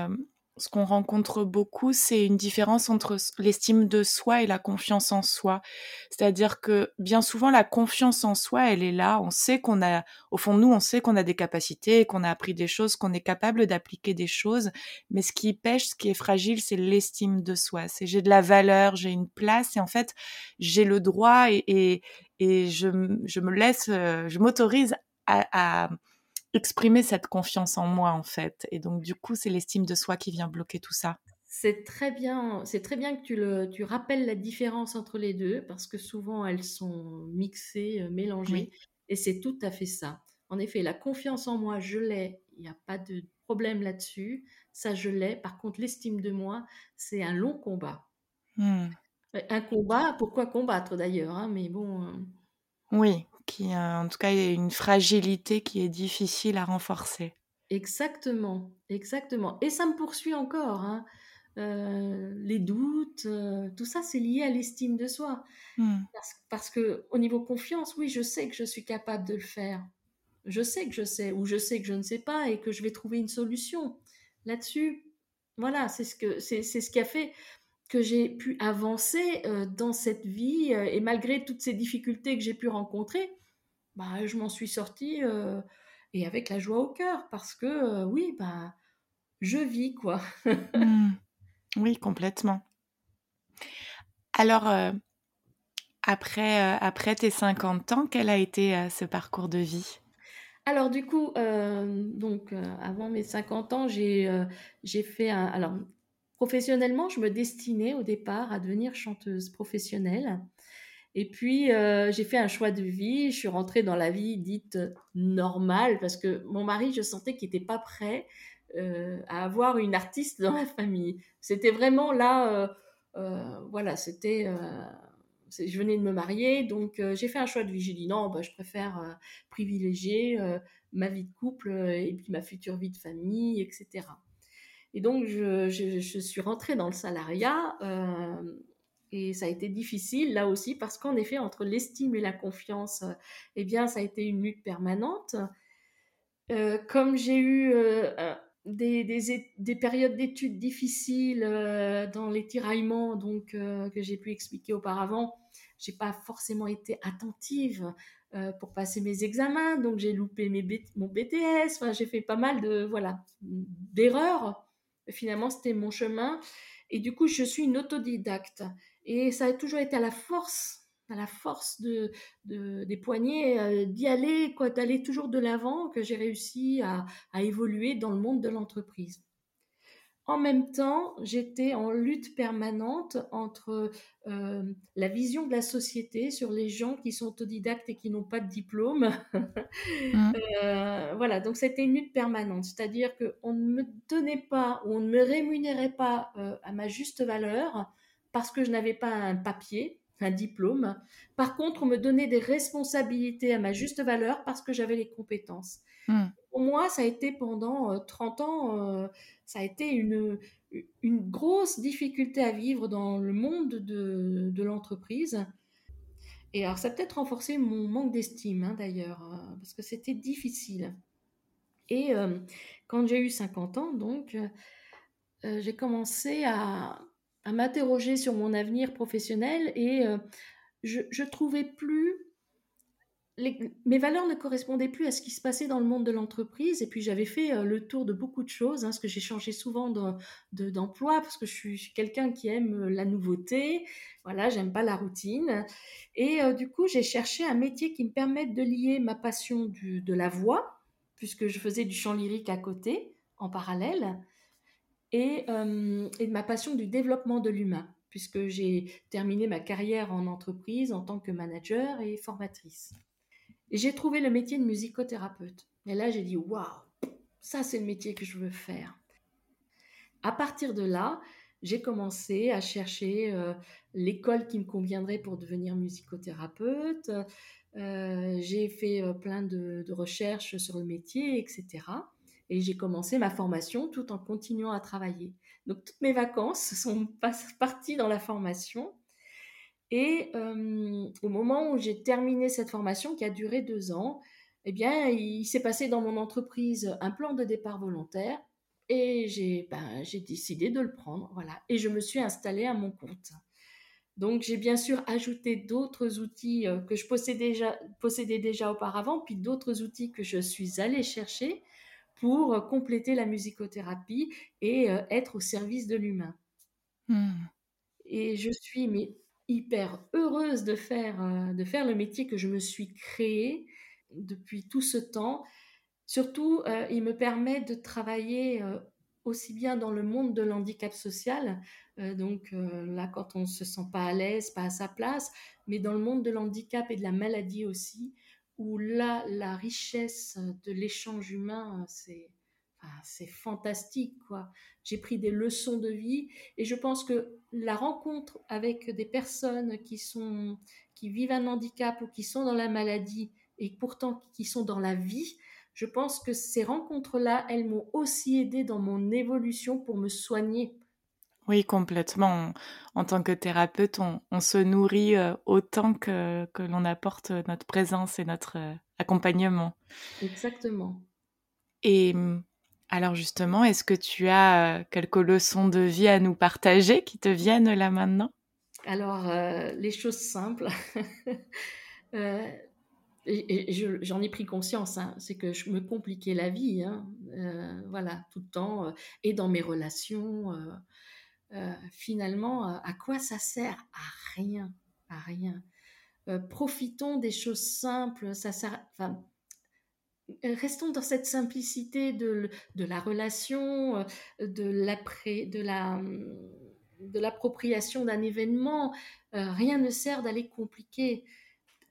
ce qu'on rencontre beaucoup, c'est une différence entre l'estime de soi et la confiance en soi. C'est-à-dire que bien souvent, la confiance en soi, elle est là. On sait qu'on a, au fond de nous, on sait qu'on a des capacités, qu'on a appris des choses, qu'on est capable d'appliquer des choses. Mais ce qui pêche, ce qui est fragile, c'est l'estime de soi. C'est j'ai de la valeur, j'ai une place et en fait, j'ai le droit et, je, me laisse, euh, je m'autorise à exprimer cette confiance en moi en fait. Et donc du coup, c'est l'estime de soi qui vient bloquer tout ça. C'est très bien, c'est très bien que tu, le, tu rappelles la différence entre les deux parce que souvent elles sont mixées, euh, mélangées, et c'est tout à fait ça. En effet, la confiance en moi, je l'ai, il n'y a pas de problème là-dessus, ça je l'ai. Par contre, l'estime de moi, c'est un long combat. Hmm. Un combat, pourquoi combattre d'ailleurs hein, Mais bon. Euh, oui, qui, en tout cas, une fragilité qui est difficile à renforcer. Exactement, exactement. Et ça me poursuit encore. Hein. Euh, les doutes, euh, tout ça, c'est lié à l'estime de soi. Hmm. Parce, parce, que au niveau confiance, oui, je sais que je suis capable de le faire. Je sais que je sais, ou je sais que je ne sais pas, et que je vais trouver une solution là-dessus. Voilà, c'est ce que c'est ce qui a fait que j'ai pu avancer euh, dans cette vie, et malgré toutes ces difficultés que j'ai pu rencontrer, bah, je m'en suis sortie et avec la joie au cœur parce que oui, bah, je vis quoi. Mmh. Oui, complètement. Alors, après, après tes 50 ans, quel a été ce parcours de vie? Alors du coup, donc avant mes 50 ans, j'ai j'ai fait un... Alors professionnellement, je me destinais au départ à devenir chanteuse professionnelle. Et puis, euh, j'ai fait un choix de vie. Je suis rentrée dans la vie dite normale parce que mon mari, je sentais qu'il n'était pas prêt euh, à avoir une artiste dans la famille. C'était vraiment là, euh, voilà, c'était. je venais de me marier, donc j'ai fait un choix de vie. J'ai dit non, bah, je préfère privilégier ma vie de couple et puis ma future vie de famille, etc. Et donc, je, suis rentrée dans le salariat et ça a été difficile là aussi parce qu'en effet, entre l'estime et la confiance, eh bien, ça a été une lutte permanente. Euh, comme j'ai eu euh, des, des, des, périodes d'études difficiles euh, dans les tiraillements donc, que j'ai pu expliquer auparavant, j'ai pas forcément été attentive pour passer mes examens, donc j'ai loupé mon BTS, j'ai fait pas mal de voilà d'erreurs. Finalement, c'était mon chemin. Et du coup, je suis une autodidacte. Et ça a toujours été à la force, à la force de, des poignets, euh, d'y aller, d'aller toujours de l'avant, que j'ai réussi à, évoluer dans le monde de l'entreprise. En même temps, j'étais en lutte permanente entre euh, la vision de la société sur les gens qui sont autodidactes et qui n'ont pas de diplôme. Mmh. Euh, voilà, donc c'était une lutte permanente, c'est-à-dire qu'on ne me donnait pas ou on ne me rémunérait pas à ma juste valeur parce que je n'avais pas un papier, un diplôme. Par contre, on me donnait des responsabilités à ma juste valeur parce que j'avais les compétences. Hmm. Moi, ça a été pendant 30 ans, ça a été une, grosse difficulté à vivre dans le monde de, l'entreprise. Et alors, ça a peut-être renforcé mon manque d'estime, hein, d'ailleurs, parce que c'était difficile. Et quand j'ai eu 50 ans, donc, j'ai commencé à, m'interroger sur mon avenir professionnel et je, je trouvais plus mes valeurs ne correspondaient plus à ce qui se passait dans le monde de l'entreprise. Et puis j'avais fait euh, le tour de beaucoup de choses, hein, parce que j'ai changé souvent d'emploi, parce que je suis, quelqu'un qui aime euh, la nouveauté. Voilà, j'aime pas la routine. Et euh, du coup, j'ai cherché un métier qui me permette de lier ma passion de la voix, puisque je faisais du chant lyrique à côté, en parallèle, et, ma passion du développement de l'humain puisque j'ai terminé ma carrière en entreprise en tant que manager et formatrice. J'ai trouvé le métier de musicothérapeute. Et là, j'ai dit, waouh, ça c'est le métier que je veux faire. À partir de là, j'ai commencé à chercher euh, l'école qui me conviendrait pour devenir musicothérapeute. Euh, j'ai fait euh, plein de, de, recherches sur le métier, etc. Et j'ai commencé ma formation tout en continuant à travailler. Donc toutes mes vacances sont parties dans la formation. Et au moment où j'ai terminé cette formation, qui a duré deux ans, eh bien, il s'est passé dans mon entreprise un plan de départ volontaire et j'ai ben, décidé de le prendre. Voilà. Et je me suis installée à mon compte. Donc, j'ai bien sûr ajouté d'autres outils que je possédais déjà, possédais déjà auparavant, puis d'autres outils que je suis allée chercher pour compléter la musicothérapie et être au service de l'humain. Mmh. Et je suis mais hyper heureuse de faire, euh, de faire le métier que je me suis créé depuis tout ce temps. Surtout, euh, il me permet de travailler euh, aussi bien dans le monde de l'handicap social, donc là quand on ne se sent pas à l'aise, pas à sa place, mais dans le monde de l'handicap et de la maladie aussi, où là, la richesse de l'échange humain, c'est c'est fantastique, quoi. J'ai pris des leçons de vie et je pense que la rencontre avec des personnes qui sont, qui vivent un handicap ou qui sont dans la maladie et pourtant qui sont dans la vie, je pense que ces rencontres-là, elles m'ont aussi aidé dans mon évolution pour me soigner. Oui, complètement. En tant que thérapeute, on, se nourrit euh, autant que, que l'on apporte notre présence et notre euh, accompagnement. Exactement. Et hum, alors justement, est-ce que tu as euh, quelques leçons de vie à nous partager qui te viennent là maintenant? Alors, euh, les choses simples. euh, J'en ai pris conscience, hein, c'est que je me compliquais la vie, hein, voilà, tout le temps, et dans mes relations. finalement, à quoi ça sert? À rien, à rien. profitons des choses simples. Ça sert, restons dans cette simplicité de, de la relation, euh, de l'après, de la de l'appropriation d'un événement. Euh, rien ne sert d'aller compliquer.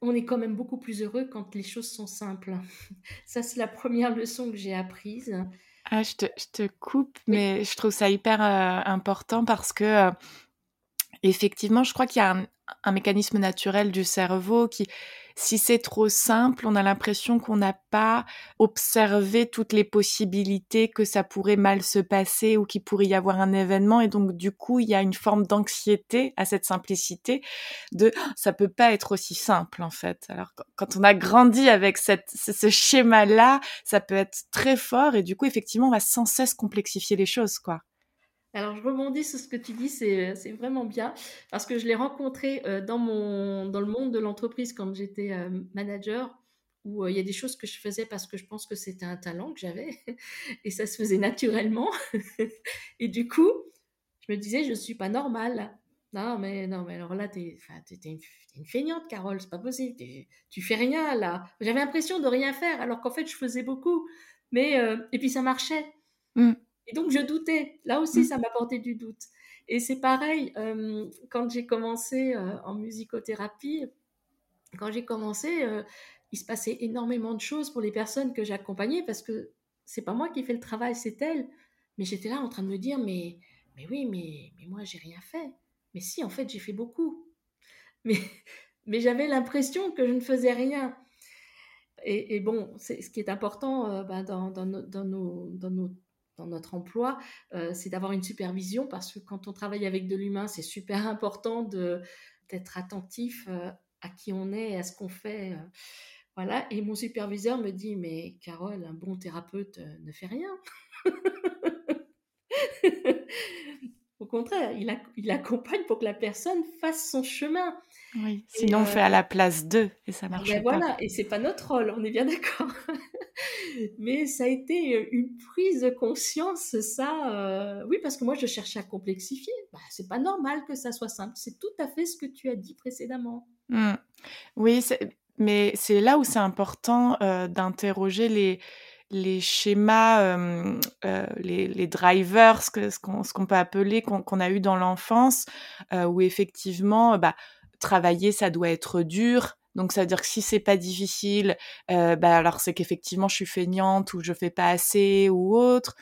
On est quand même beaucoup plus heureux quand les choses sont simples. Ça, c'est la première leçon que j'ai apprise. Ah, je, te, je te coupe, mais je trouve ça hyper important parce que, effectivement, je crois qu'il y a un, un mécanisme naturel du cerveau qui, si c'est trop simple, on a l'impression qu'on n'a pas observé toutes les possibilités que ça pourrait mal se passer ou qu'il pourrait y avoir un événement. Et donc, du coup, il y a une forme d'anxiété à cette simplicité de «Ah, ça peut pas être aussi simple, en fait. Alors, quand on a grandi avec cette, ce schéma-là, ça peut être très fort et du coup, effectivement, on va sans cesse complexifier les choses, quoi. Alors, je rebondis sur ce que tu dis, c'est, vraiment bien, parce que je l'ai rencontré euh, dans, mon, dans le monde de l'entreprise quand j'étais euh, manager, où euh, il y a des choses que je faisais parce que je pense que c'était un talent que j'avais, et ça se faisait naturellement. et du coup, je me disais, je ne suis pas normale. Non, mais, non, mais alors là, tu es, une, une, feignante, Carole, c'est pas possible. Tu fais rien, là. J'avais l'impression de rien faire, alors qu'en fait, je faisais beaucoup. Mais, et puis ça marchait. Mmh. Et donc, je doutais. Là aussi, mmh. ça m'apportait du doute. Et c'est pareil, euh, quand j'ai commencé euh, en musicothérapie, quand j'ai commencé, euh, il se passait énormément de choses pour les personnes que j'accompagnais parce que c'est pas moi qui fais le travail, c'est elles. Mais j'étais là en train de me dire, mais, mais oui, mais, mais moi, j'ai rien fait. Mais si, en fait, j'ai fait beaucoup. Mais, mais j'avais l'impression que je ne faisais rien. Et, bon, c'est, ce qui est important ben, dans, dans, nos, dans, nos, dans, notre emploi, c'est d'avoir une supervision parce que quand on travaille avec de l'humain, c'est super important de, d'être attentif à qui on est à ce qu'on fait. Voilà. Et mon superviseur me dit Mais Carole, un bon thérapeute ne fait rien. Au contraire, il, accompagne pour que la personne fasse son chemin. Oui, sinon on fait à la place d'eux et ça marche ben pas. Voilà, et c'est pas notre rôle, on est bien d'accord. Mais ça a été une prise de conscience, ça. oui, parce que moi je cherchais à complexifier. Bah, c'est pas normal que ça soit simple. C'est tout à fait ce que tu as dit précédemment. Mmh. Oui, mais c'est là où c'est important d'interroger les les schémas, les, drivers, ce qu'on peut appeler, qu'on a eu dans l'enfance, où effectivement, bah, travailler, ça doit être dur. Donc, ça veut dire que si c'est pas difficile, bah, alors c'est qu'effectivement, je suis feignante ou je fais pas assez ou autre.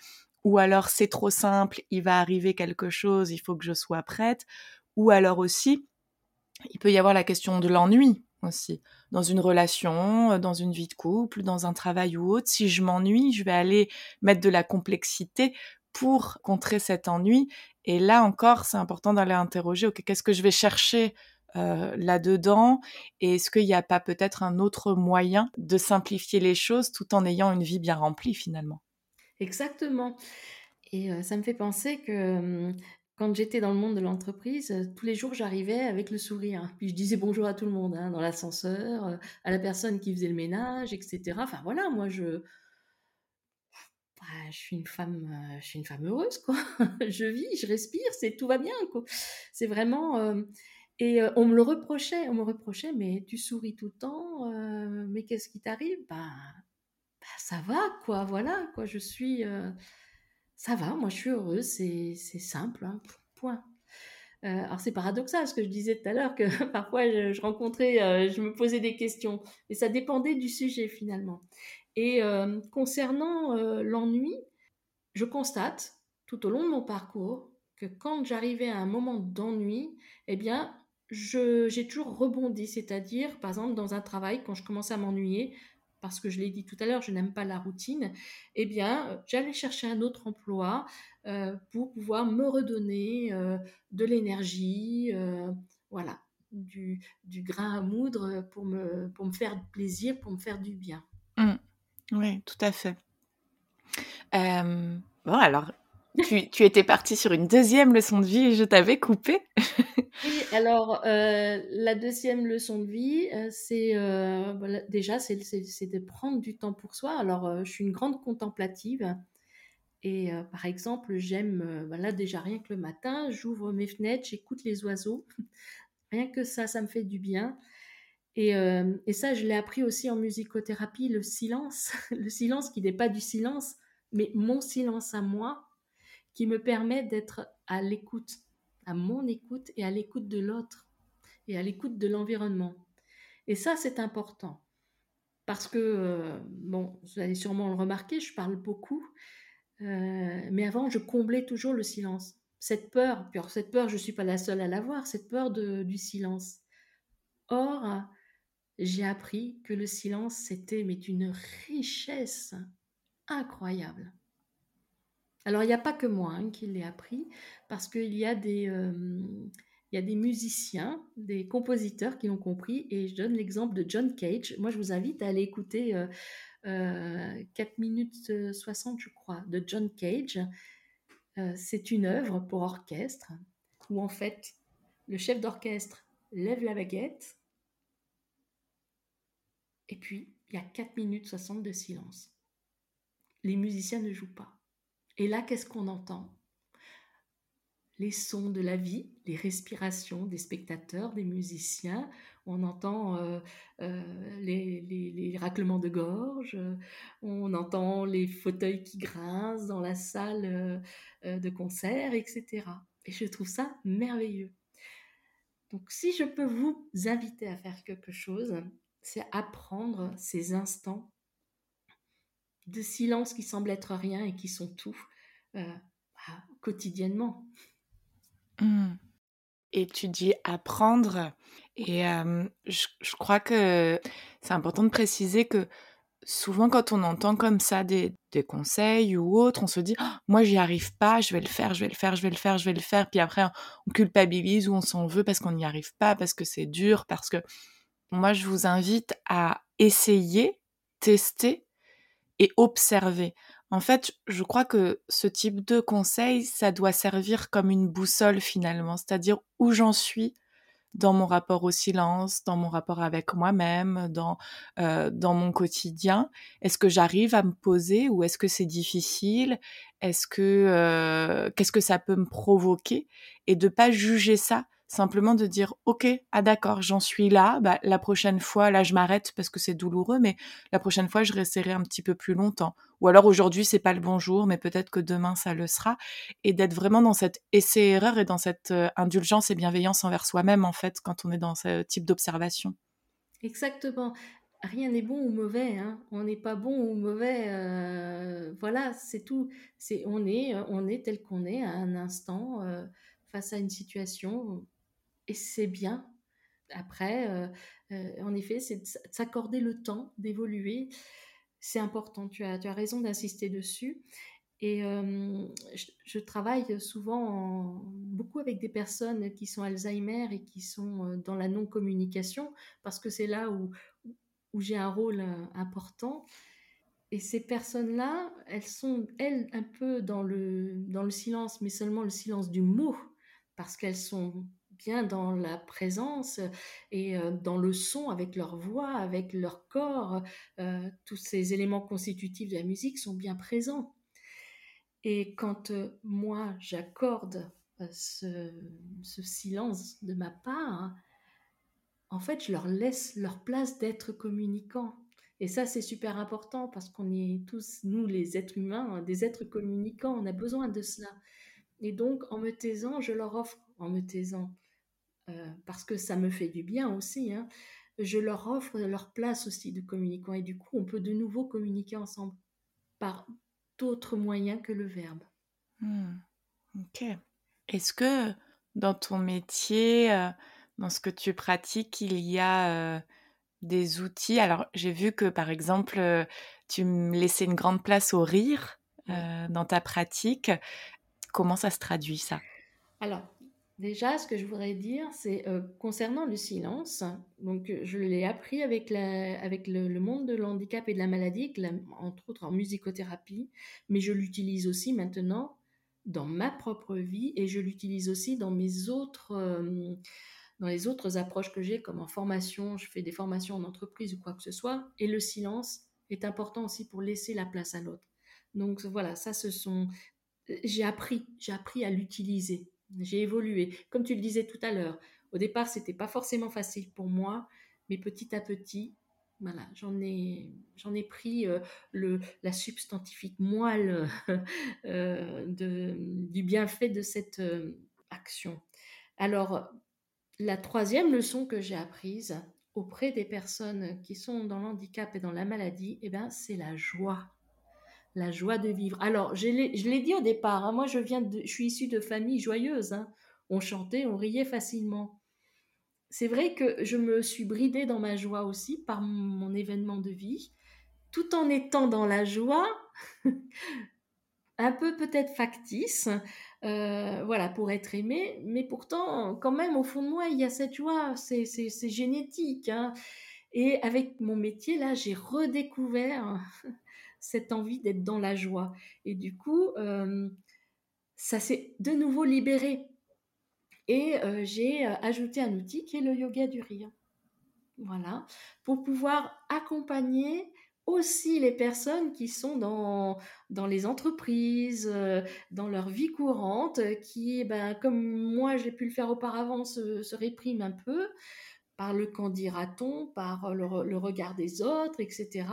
Ou alors, c'est trop simple, il va arriver quelque chose, il faut que je sois prête. Ou alors aussi, il peut y avoir la question de l'ennui aussi. Dans une relation, euh, dans une vie de couple, dans un travail ou autre, si je m'ennuie, je vais aller mettre de la complexité pour contrer cet ennui. Et là encore, c'est important d'aller interroger, ok, qu'est-ce que je vais chercher euh, là-dedans? Et est-ce qu'il n'y a pas peut-être un autre moyen de simplifier les choses tout en ayant une vie bien remplie finalement? Exactement. Et ça me fait penser que quand j'étais dans le monde de l'entreprise, tous les jours, j'arrivais avec le sourire. Puis je disais bonjour à tout le monde, hein, dans l'ascenseur, à la personne qui faisait le ménage, etc. Enfin voilà, moi je, bah, je suis une femme, je suis une femme heureuse quoi. je vis, je respire, c'est tout va bien quoi. C'est vraiment et on me le reprochait, on me reprochait, mais tu souris tout le temps, mais qu'est-ce qui t'arrive? Bah, bah, ça va quoi, voilà quoi. Je suis ça va, moi je suis heureuse, c'est simple, hein, point. Euh, alors c'est paradoxal ce que je disais tout à l'heure, que parfois je, rencontrais, euh, je me posais des questions, mais ça dépendait du sujet finalement. Et euh, concernant l'ennui, je constate tout au long de mon parcours que quand j'arrivais à un moment d'ennui, eh bien, j'ai toujours rebondi, c'est-à-dire, par exemple, dans un travail, quand je commençais à m'ennuyer, parce que je l'ai dit tout à l'heure, je n'aime pas la routine, eh bien, euh, j'allais chercher un autre emploi euh, pour pouvoir me redonner euh, de l'énergie, voilà, du, grain à moudre pour me, pour me faire plaisir, pour me faire du bien. Mmh. Oui, tout à fait. bon, alors, tu, étais partie sur une deuxième leçon de vie et je t'avais coupé. Oui, alors euh, la deuxième leçon de vie, euh, c'est euh, déjà c'est de prendre du temps pour soi. Alors je suis une grande contemplative et par exemple j'aime, là déjà rien que le matin, j'ouvre mes fenêtres, j'écoute les oiseaux. rien que ça, ça me fait du bien. Et ça, je l'ai appris aussi en musicothérapie, le silence, le silence qui n'est pas du silence, mais mon silence à moi, qui me permet d'être à l'écoute à mon écoute et à l'écoute de l'autre et à l'écoute de l'environnement. Et ça, c'est important. Parce que, euh, bon, vous allez sûrement le remarquer, je parle beaucoup, euh, mais avant, je comblais toujours le silence. Cette peur, puis cette peur, je ne suis pas la seule à l'avoir, cette peur du silence. Or, j'ai appris que le silence, c'était mais une richesse incroyable. Alors, il n'y a pas que moi hein, qui l'ai appris, parce qu'il y, a des, euh, y a des musiciens, des compositeurs qui l'ont compris, et je donne l'exemple de John Cage. Moi, je vous invite à aller écouter 4 euh, euh, minutes 60, je crois, de John Cage. C'est une œuvre pour orchestre, où en fait, le chef d'orchestre lève la baguette, et puis il y a 4 minutes 60 de silence. Les musiciens ne jouent pas. Et là, qu'est-ce qu'on entend? Les sons de la vie, les respirations des spectateurs, des musiciens. On entend euh, euh, les, raclements de gorge, on entend les fauteuils qui grincent dans la salle euh, de concert, etc. Et je trouve ça merveilleux. Donc si je peux vous inviter à faire quelque chose, c'est apprendre ces instants de silence qui semblent être rien et qui sont tout euh, bah, quotidiennement. Mmh. et tu dis apprendre. Et je, je, crois que c'est important de préciser que souvent quand on entend comme ça des, des conseils ou autres, on se dit «Ah, moi j'y arrive pas, je vais le faire, je vais le faire, je vais le faire, je vais le faire. Puis après on culpabilise ou on s'en veut parce qu'on n'y arrive pas, parce que c'est dur, parce que moi je vous invite à essayer, tester et observer. En fait, je crois que ce type de conseil, ça doit servir comme une boussole finalement, c'est-à-dire où j'en suis dans mon rapport au silence, dans mon rapport avec moi-même, dans, euh, dans mon quotidien. Est-ce que j'arrive à me poser ou est-ce que c'est difficile? Est-ce que euh, qu'est-ce que ça peut me provoquer? Et de pas juger ça simplement de dire ok ah d'accord j'en suis là bah, la prochaine fois là je m'arrête parce que c'est douloureux mais la prochaine fois je resterai un petit peu plus longtemps. Ou alors aujourd'hui c'est pas le bon jour mais peut-être que demain ça le sera. Et d'être vraiment dans cette essai erreur et dans cette euh, indulgence et bienveillance envers soi-même en fait quand on est dans ce type d'observation. Exactement. Rien n'est bon ou mauvais hein. on n'est pas bon ou mauvais euh, voilà c'est tout. C'est on est on est tel qu'on est à un instant euh, face à une situation et c'est bien. Après, euh, euh, en effet, c'est de s'accorder le temps d'évoluer. C'est important, tu as, tu as raison d'insister dessus. Et euh, je, travaille souvent beaucoup avec des personnes qui sont Alzheimer et qui sont dans la non-communication, parce que c'est là où, où j'ai un rôle important. Et ces personnes-là, elles sont, elles, un peu dans le, dans le silence, mais seulement le silence du mot, parce qu'elles sont bien dans la présence et dans le son avec leur voix, avec leur corps. tous ces éléments constitutifs de la musique sont bien présents. Et quand moi j'accorde ce, silence de ma part, en fait, je leur laisse leur place d'être communicants. Et ça, c'est super important parce qu'on est tous, nous les êtres humains, des êtres communicants, on a besoin de cela. Et donc, en me taisant, je leur offre, en me taisant, euh, parce que ça me fait du bien aussi, hein, je leur offre leur place aussi de communicant. Et du coup, on peut de nouveau communiquer ensemble par d'autres moyens que le verbe. Hmm. Ok. Est-ce que dans ton métier, euh, dans ce que tu pratiques, il y a euh, des outils? Alors, j'ai vu que, par exemple, tu me laissais une grande place au rire dans ta pratique. Comment ça se traduit, ça? Alors, Déjà, ce que je voudrais dire, c'est euh, concernant le silence. Donc, je l'ai appris avec, avec le, monde de l'handicap et de la maladie, entre autres en musicothérapie, mais je l'utilise aussi maintenant dans ma propre vie et je l'utilise aussi dans mes autres, euh, dans les autres approches que j'ai, comme en formation. Je fais des formations en entreprise ou quoi que ce soit, et le silence est important aussi pour laisser la place à l'autre. Donc voilà, ça, ce sont, j'ai appris, j'ai appris à l'utiliser j'ai évolué. Comme tu le disais tout à l'heure, au départ, c'était pas forcément facile pour moi, mais petit à petit, voilà, j'en ai, pris euh, le, la substantifique moelle euh, du bienfait de cette euh, action. Alors, la troisième leçon que j'ai apprise auprès des personnes qui sont dans l'handicap et dans la maladie, eh ben, c'est la joie la joie de vivre. Alors, je l'ai dit au départ, hein, moi je viens de, je suis issue de familles joyeuses. Hein. On chantait, on riait facilement. C'est vrai que je me suis bridée dans ma joie aussi par mon événement de vie, tout en étant dans la joie, un peu peut-être factice, euh, voilà, pour être aimée, mais pourtant, quand même, au fond de moi, il y a cette joie, c'est génétique. Hein. Et avec mon métier, là, j'ai redécouvert cette envie d'être dans la joie. Et du coup, euh, ça s'est de nouveau libéré. Et euh, j'ai euh, ajouté un outil qui est le yoga du rire. Voilà, pour pouvoir accompagner aussi les personnes qui sont dans, dans les entreprises, dans leur vie courante, qui, ben, comme moi j'ai pu le faire auparavant, se, se répriment un peu par le qu'en dira-t-on, par le, regard des autres, etc.,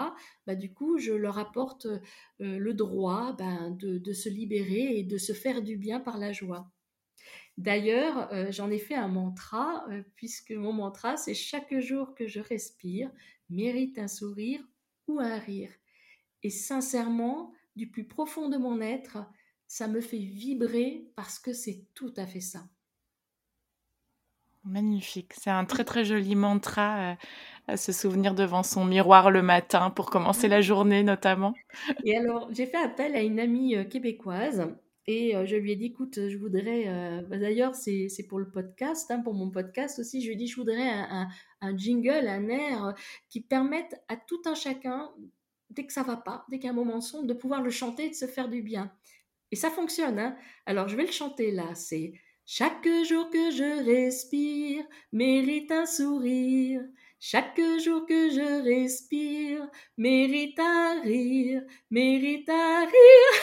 bah, du coup, je leur apporte euh, le droit ben, de, se libérer et de se faire du bien par la joie. D'ailleurs, euh, j'en ai fait un mantra, euh, puisque mon mantra, c'est chaque jour que je respire, mérite un sourire ou un rire. Et sincèrement, du plus profond de mon être, ça me fait vibrer parce que c'est tout à fait ça. Magnifique. C'est un très très joli mantra euh, à se souvenir devant son miroir le matin pour commencer la journée notamment. Et alors, j'ai fait appel à une amie euh, québécoise et euh, je lui ai dit, écoute, je voudrais, bah, d'ailleurs c'est pour le podcast, hein, pour mon podcast aussi, je lui ai dit, je voudrais un, un jingle, un air qui permette à tout un chacun, dès que ça va pas, dès qu'il y a un moment sombre, de pouvoir le chanter et de se faire du bien. Et ça fonctionne. Hein Alors, je vais le chanter là. C'est chaque jour que je respire mérite un sourire. Chaque jour que je respire mérite un rire, mérite un rire.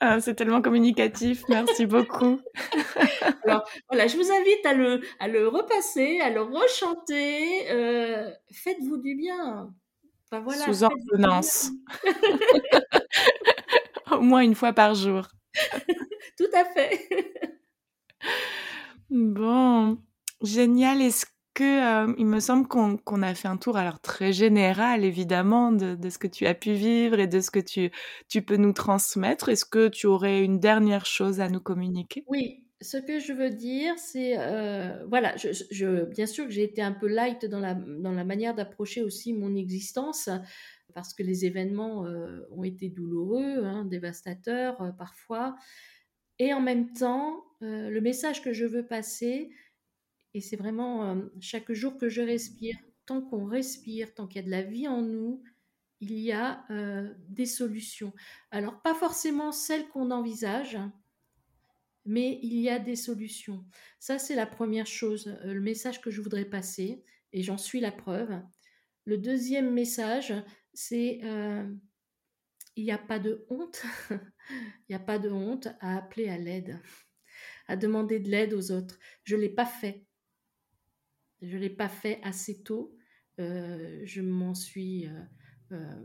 Ah, c'est tellement communicatif, merci beaucoup. Alors voilà, je vous invite à le, à le repasser, à le rechanter. Euh, faites-vous du bien. Sous ordonnance. Au moins une fois par jour. Tout à fait. bon, génial. Est-ce que euh, il me semble qu'on a fait un tour alors très général évidemment de, de, ce que tu as pu vivre et de ce que tu, tu peux nous transmettre. Est-ce que tu aurais une dernière chose à nous communiquer? Oui, ce que je veux dire, c'est euh, voilà, je, bien sûr que j'ai été un peu light dans la, dans la manière d'approcher aussi mon existence parce que les événements euh, ont été douloureux, hein, dévastateurs euh, parfois. Et en même temps, le message que je veux passer, et c'est vraiment chaque jour que je respire, tant qu'on respire, tant qu'il y a de la vie en nous, il y a des solutions. Alors pas forcément celles qu'on envisage, mais il y a des solutions. Ça, c'est la première chose, euh, le message que je voudrais passer, et j'en suis la preuve. Le deuxième message, c'est euh, il n'y a pas de honte, il n'y a pas de honte à appeler à l'aide, à demander de l'aide aux autres. Je ne l'ai pas fait. Je ne l'ai pas fait assez tôt. Euh, je m'en suis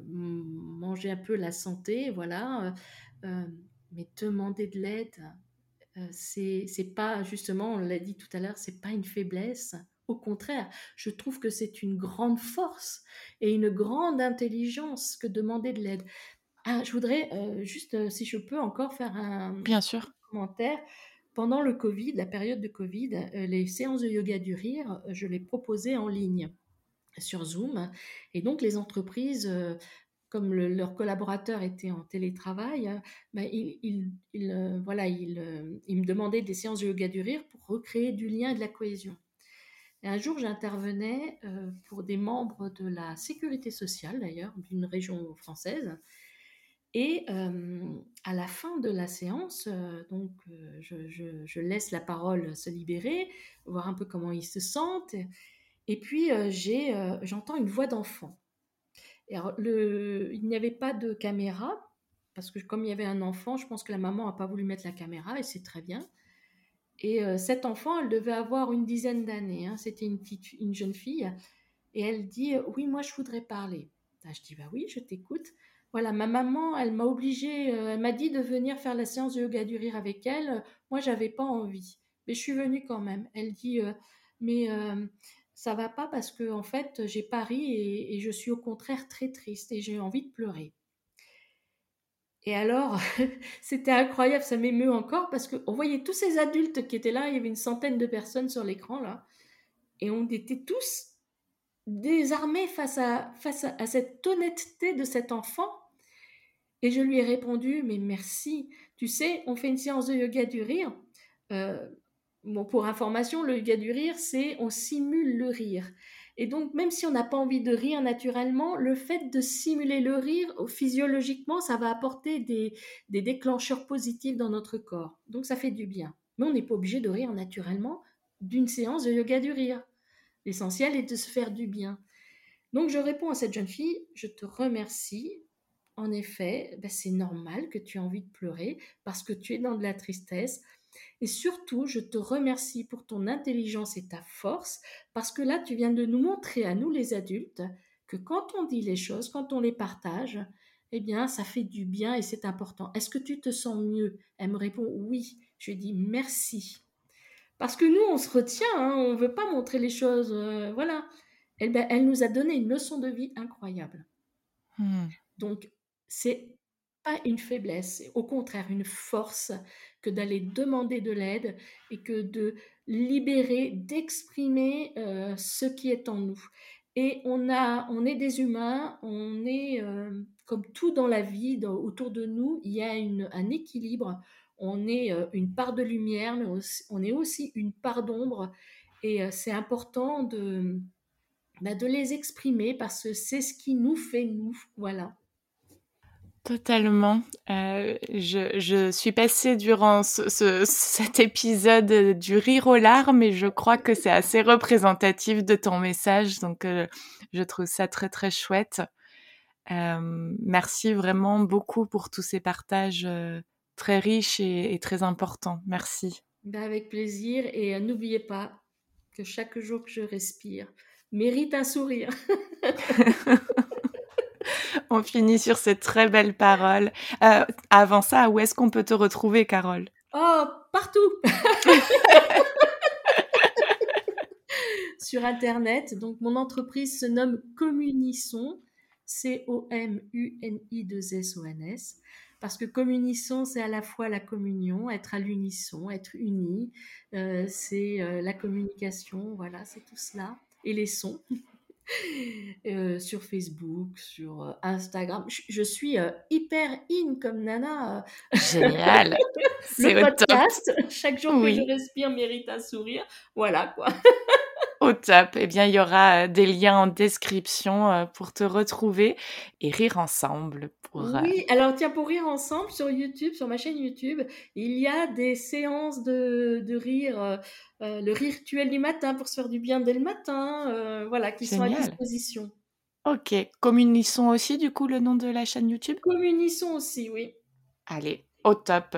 mangé un peu la santé, voilà. mais demander de l'aide, euh, c'est pas justement, on l'a dit tout à l'heure, c'est pas une faiblesse. Au contraire, je trouve que c'est une grande force et une grande intelligence que demander de l'aide. Ah, je voudrais euh, juste, euh, si je peux encore faire un, Bien sûr. commentaire. Pendant le Covid, la période de Covid, les séances de yoga du rire, je les proposais en ligne sur Zoom. Et donc, les entreprises comme leurs collaborateurs étaient en télétravail, hein, bah, ils, euh, voilà, euh, me demandaient des séances de yoga du rire pour recréer du lien et de la cohésion. Un jour, j'intervenais euh, pour des membres de la sécurité sociale, d'ailleurs, d'une région française. Et à la fin de la séance, donc, je, laisse la parole se libérer, voir un peu comment ils se sentent. Et puis, j'entends une voix d'enfant il n'y avait pas de caméra, parce que comme il y avait un enfant, je pense que la maman n'a pas voulu mettre la caméra, et c'est très bien. Et euh, cet enfant, elle devait avoir une dizaine d'années. Hein. C'était une, petite, une jeune fille. Et elle dit Oui, moi, je voudrais parler. je dis Bah oui, je t'écoute. Voilà, ma maman, elle m'a obligée, euh, elle m'a dit de venir faire la séance de yoga du rire avec elle. Moi, j'avais pas envie. Mais je suis venue quand même. Elle dit euh, Mais ça va pas parce que en fait j'ai pari et, je suis au contraire très triste et j'ai envie de pleurer. Et alors, c'était incroyable, ça m'émeut encore parce qu'on voyait tous ces adultes qui étaient là, il y avait une centaine de personnes sur l'écran là, et on était tous désarmés face à, cette honnêteté de cet enfant. Et je lui ai répondu, mais merci, tu sais, on fait une séance de yoga du rire. Euh, Bon, pour information, le yoga du rire, c'est on simule le rire. Et donc, même si on n'a pas envie de rire naturellement, le fait de simuler le rire, physiologiquement, ça va apporter des, déclencheurs positifs dans notre corps. Donc, ça fait du bien. Mais on n'est pas obligé de rire naturellement d'une séance de yoga du rire. L'essentiel est de se faire du bien. Donc, je réponds à cette jeune fille, je te remercie. En effet, ben, c'est normal que tu aies envie de pleurer parce que tu es dans de la tristesse, et surtout, je te remercie pour ton intelligence et ta force, parce que là, tu viens de nous montrer à nous les adultes que quand on dit les choses, quand on les partage, eh bien, ça fait du bien et c'est important. Est-ce que tu te sens mieux? Elle me répond oui. Je dis merci. Parce que nous, on se retient, hein, on ne veut pas montrer les choses. Euh, voilà. Elle, ben, elle nous a donné une leçon de vie incroyable. Hmm. Donc, c'est pas une faiblesse, au contraire une force d'aller demander de l'aide et que de libérer, d'exprimer euh, ce qui est en nous. Et on, a, on est des humains, on est euh, comme tout dans la vie, autour de nous, il y a un équilibre. On est euh, une part de lumière, mais on est aussi une part d'ombre. Et c'est important de, bah, de les exprimer parce que c'est ce qui nous fait nous. Voilà. Totalement. Euh, je, je, suis passée durant ce, cet épisode du rire aux larmes et je crois que c'est assez représentatif de ton message. Donc, euh, je trouve ça très, très chouette. Euh, merci vraiment beaucoup pour tous ces partages très riches et, et, très importants. Merci. Ben avec plaisir. Et n'oubliez pas que chaque jour que je respire mérite un sourire. On finit sur cette très belle parole. Euh, avant ça, où est-ce qu'on peut te retrouver, Carole? Oh, partout Sur Internet. Donc, mon entreprise se nomme Communisson, C-O-M-U-N-I-2-S-O-N-S. Parce que communisson, c'est à la fois la communion, être à l'unisson, être uni, euh, c'est euh, la communication, voilà, c'est tout cela. Et les sons. Euh, sur Facebook, sur euh, Instagram. Je, suis euh, hyper in comme Nana. Génial. le podcast, chaque jour que je respire mérite un sourire. Voilà quoi. Au top. Eh bien, il y aura des liens en description pour te retrouver et rire ensemble. Pour, oui, alors tiens, pour rire ensemble sur YouTube, sur ma chaîne YouTube, il y a des séances de, de rire euh, le rituel du matin pour se faire du bien dès le matin, euh, voilà, qui sont à disposition. Ok. Communissons aussi, du coup, le nom de la chaîne YouTube? Communissons aussi, oui. Allez, au top.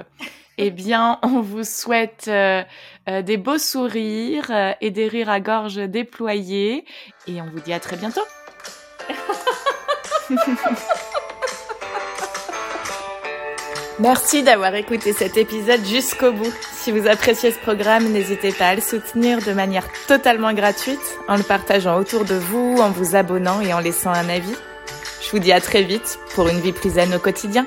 Eh bien, on vous souhaite euh, des beaux sourires et des rires à gorge déployés. Et on vous dit à très bientôt. Merci d'avoir écouté cet épisode jusqu'au bout. Si vous appréciez ce programme, n'hésitez pas à le soutenir de manière totalement gratuite en le partageant autour de vous, en vous abonnant et en laissant un avis. Je vous dis à très vite pour une vie plus au quotidien.